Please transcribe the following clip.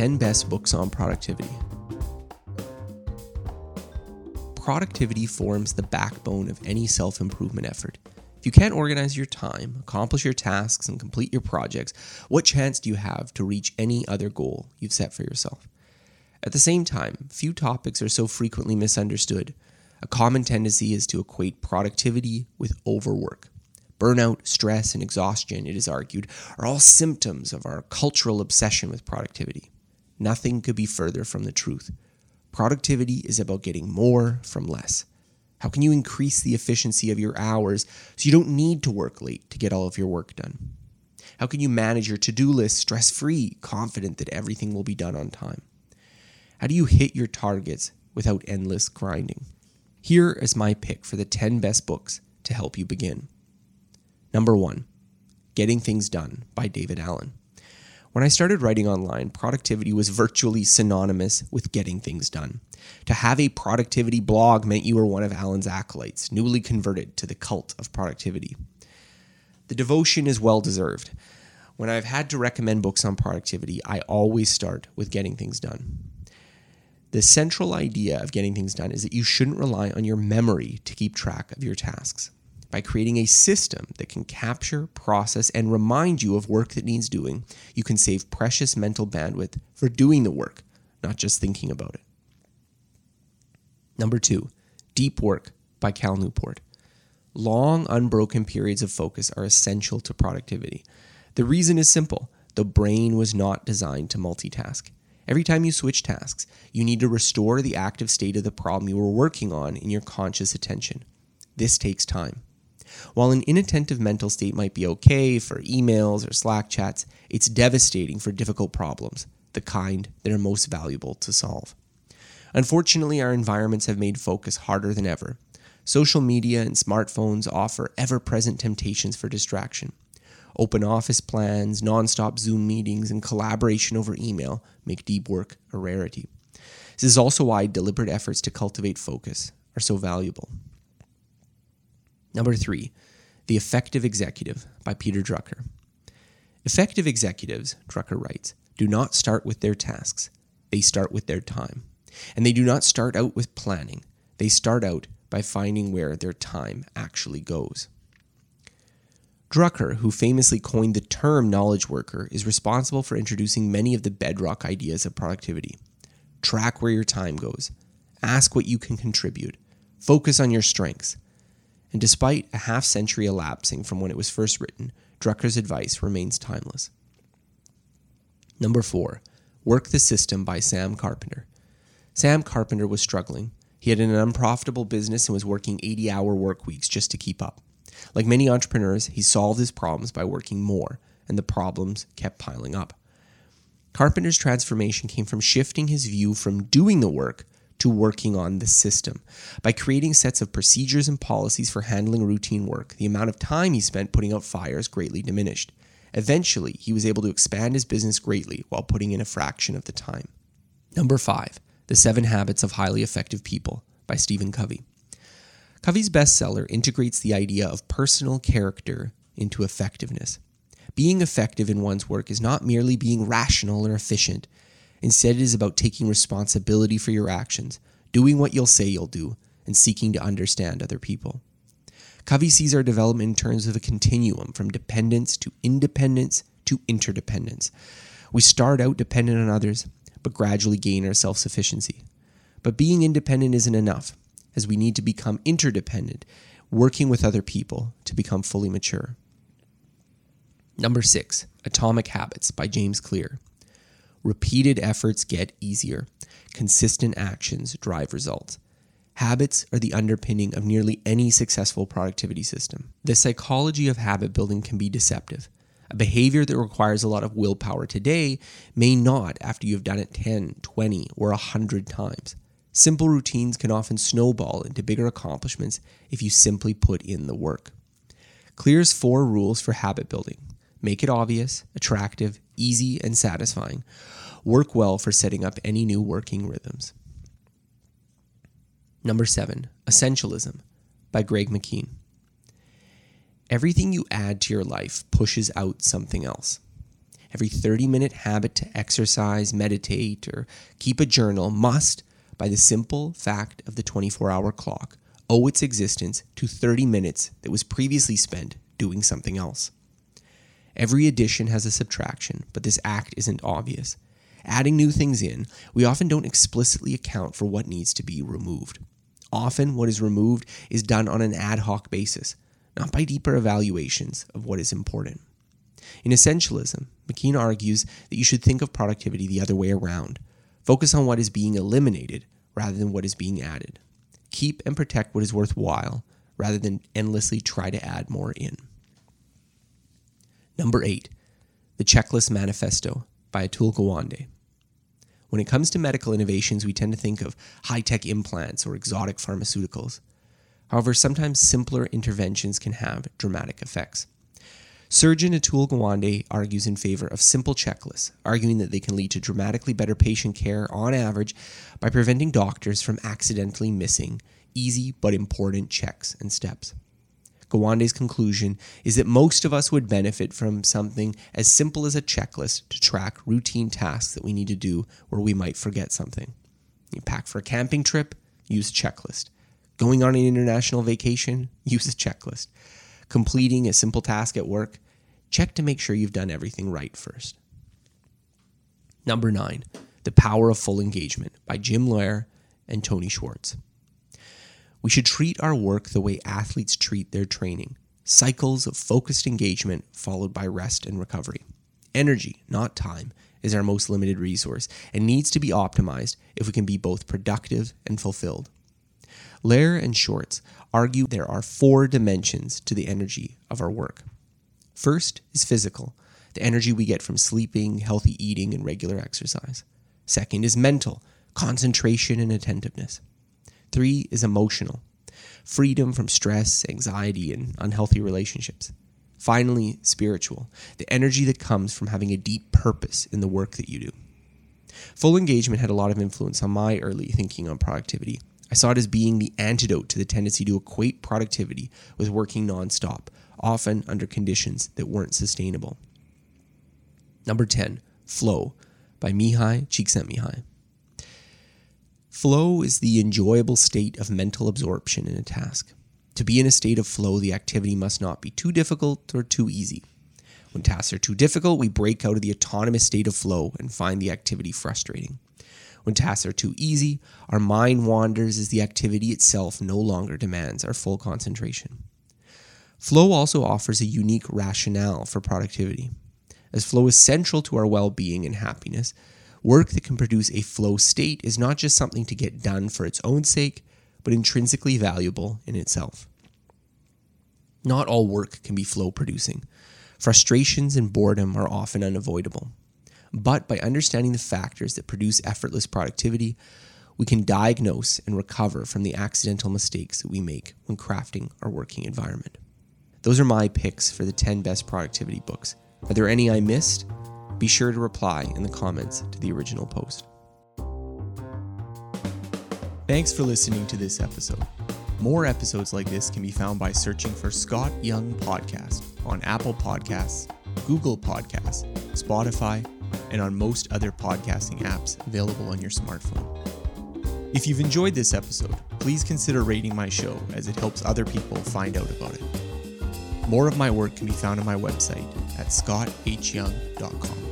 10 best books on productivity. Productivity forms the backbone of any self improvement effort. If you can't organize your time, accomplish your tasks, and complete your projects, what chance do you have to reach any other goal you've set for yourself? At the same time, few topics are so frequently misunderstood. A common tendency is to equate productivity with overwork. Burnout, stress, and exhaustion, it is argued, are all symptoms of our cultural obsession with productivity. Nothing could be further from the truth. Productivity is about getting more from less. How can you increase the efficiency of your hours so you don't need to work late to get all of your work done? How can you manage your to do list stress free, confident that everything will be done on time? How do you hit your targets without endless grinding? Here is my pick for the 10 best books to help you begin. Number one, Getting Things Done by David Allen. When I started writing online, productivity was virtually synonymous with getting things done. To have a productivity blog meant you were one of Allen's acolytes, newly converted to the cult of productivity. The devotion is well deserved. When I've had to recommend books on productivity, I always start with getting things done. The central idea of getting things done is that you shouldn't rely on your memory to keep track of your tasks by creating a system that can capture, process, and remind you of work that needs doing, you can save precious mental bandwidth for doing the work, not just thinking about it. Number two, Deep Work by Cal Newport. Long, unbroken periods of focus are essential to productivity. The reason is simple the brain was not designed to multitask. Every time you switch tasks, you need to restore the active state of the problem you were working on in your conscious attention. This takes time. While an inattentive mental state might be okay for emails or Slack chats, it's devastating for difficult problems, the kind that are most valuable to solve. Unfortunately, our environments have made focus harder than ever. Social media and smartphones offer ever present temptations for distraction. Open office plans, nonstop Zoom meetings, and collaboration over email make deep work a rarity. This is also why deliberate efforts to cultivate focus are so valuable. Number three, The Effective Executive by Peter Drucker. Effective executives, Drucker writes, do not start with their tasks, they start with their time. And they do not start out with planning, they start out by finding where their time actually goes. Drucker, who famously coined the term knowledge worker, is responsible for introducing many of the bedrock ideas of productivity. Track where your time goes, ask what you can contribute, focus on your strengths, and despite a half century elapsing from when it was first written, Drucker's advice remains timeless. Number four, Work the System by Sam Carpenter. Sam Carpenter was struggling. He had an unprofitable business and was working 80 hour work weeks just to keep up. Like many entrepreneurs, he solved his problems by working more, and the problems kept piling up. Carpenter's transformation came from shifting his view from doing the work to working on the system. By creating sets of procedures and policies for handling routine work, the amount of time he spent putting out fires greatly diminished. Eventually, he was able to expand his business greatly while putting in a fraction of the time. Number five, The Seven Habits of Highly Effective People by Stephen Covey. Covey's bestseller integrates the idea of personal character into effectiveness. Being effective in one's work is not merely being rational or efficient, Instead, it is about taking responsibility for your actions, doing what you'll say you'll do, and seeking to understand other people. Covey sees our development in terms of a continuum from dependence to independence to interdependence. We start out dependent on others, but gradually gain our self sufficiency. But being independent isn't enough, as we need to become interdependent, working with other people to become fully mature. Number six, Atomic Habits by James Clear. Repeated efforts get easier. Consistent actions drive results. Habits are the underpinning of nearly any successful productivity system. The psychology of habit building can be deceptive. A behavior that requires a lot of willpower today may not after you've done it 10, 20, or 100 times. Simple routines can often snowball into bigger accomplishments if you simply put in the work. Clear's four rules for habit building make it obvious, attractive, easy, and satisfying, work well for setting up any new working rhythms. Number seven, Essentialism by Greg McKeown. Everything you add to your life pushes out something else. Every 30 minute habit to exercise, meditate, or keep a journal must, by the simple fact of the 24 hour clock, owe its existence to 30 minutes that was previously spent doing something else. Every addition has a subtraction, but this act isn't obvious. Adding new things in, we often don't explicitly account for what needs to be removed. Often, what is removed is done on an ad hoc basis, not by deeper evaluations of what is important. In essentialism, McKeown argues that you should think of productivity the other way around. Focus on what is being eliminated rather than what is being added. Keep and protect what is worthwhile rather than endlessly try to add more in. Number eight, the Checklist Manifesto by Atul Gawande. When it comes to medical innovations, we tend to think of high tech implants or exotic pharmaceuticals. However, sometimes simpler interventions can have dramatic effects. Surgeon Atul Gawande argues in favor of simple checklists, arguing that they can lead to dramatically better patient care on average by preventing doctors from accidentally missing easy but important checks and steps. Gawande's conclusion is that most of us would benefit from something as simple as a checklist to track routine tasks that we need to do where we might forget something. You pack for a camping trip, use a checklist. Going on an international vacation, use a checklist completing a simple task at work, check to make sure you've done everything right first. Number nine, The Power of Full Engagement by Jim Loehr and Tony Schwartz. We should treat our work the way athletes treat their training cycles of focused engagement followed by rest and recovery. Energy, not time, is our most limited resource and needs to be optimized if we can be both productive and fulfilled. Loehr and Schwartz argue there are four dimensions to the energy of our work. First is physical, the energy we get from sleeping, healthy eating, and regular exercise. Second is mental, concentration and attentiveness. Three is emotional, freedom from stress, anxiety, and unhealthy relationships. Finally, spiritual, the energy that comes from having a deep purpose in the work that you do. Full engagement had a lot of influence on my early thinking on productivity I saw it as being the antidote to the tendency to equate productivity with working nonstop, often under conditions that weren't sustainable. Number 10, Flow by Mihaly Csikszentmihalyi. Flow is the enjoyable state of mental absorption in a task. To be in a state of flow, the activity must not be too difficult or too easy. When tasks are too difficult, we break out of the autonomous state of flow and find the activity frustrating. When tasks are too easy, our mind wanders as the activity itself no longer demands our full concentration. Flow also offers a unique rationale for productivity. As flow is central to our well being and happiness, work that can produce a flow state is not just something to get done for its own sake, but intrinsically valuable in itself. Not all work can be flow producing. Frustrations and boredom are often unavoidable. But by understanding the factors that produce effortless productivity, we can diagnose and recover from the accidental mistakes that we make when crafting our working environment. Those are my picks for the 10 best productivity books. Are there any I missed? Be sure to reply in the comments to the original post. Thanks for listening to this episode. More episodes like this can be found by searching for Scott Young Podcast on Apple Podcasts, Google Podcasts, Spotify, and on most other podcasting apps available on your smartphone. If you've enjoyed this episode, please consider rating my show as it helps other people find out about it. More of my work can be found on my website at scotthyoung.com.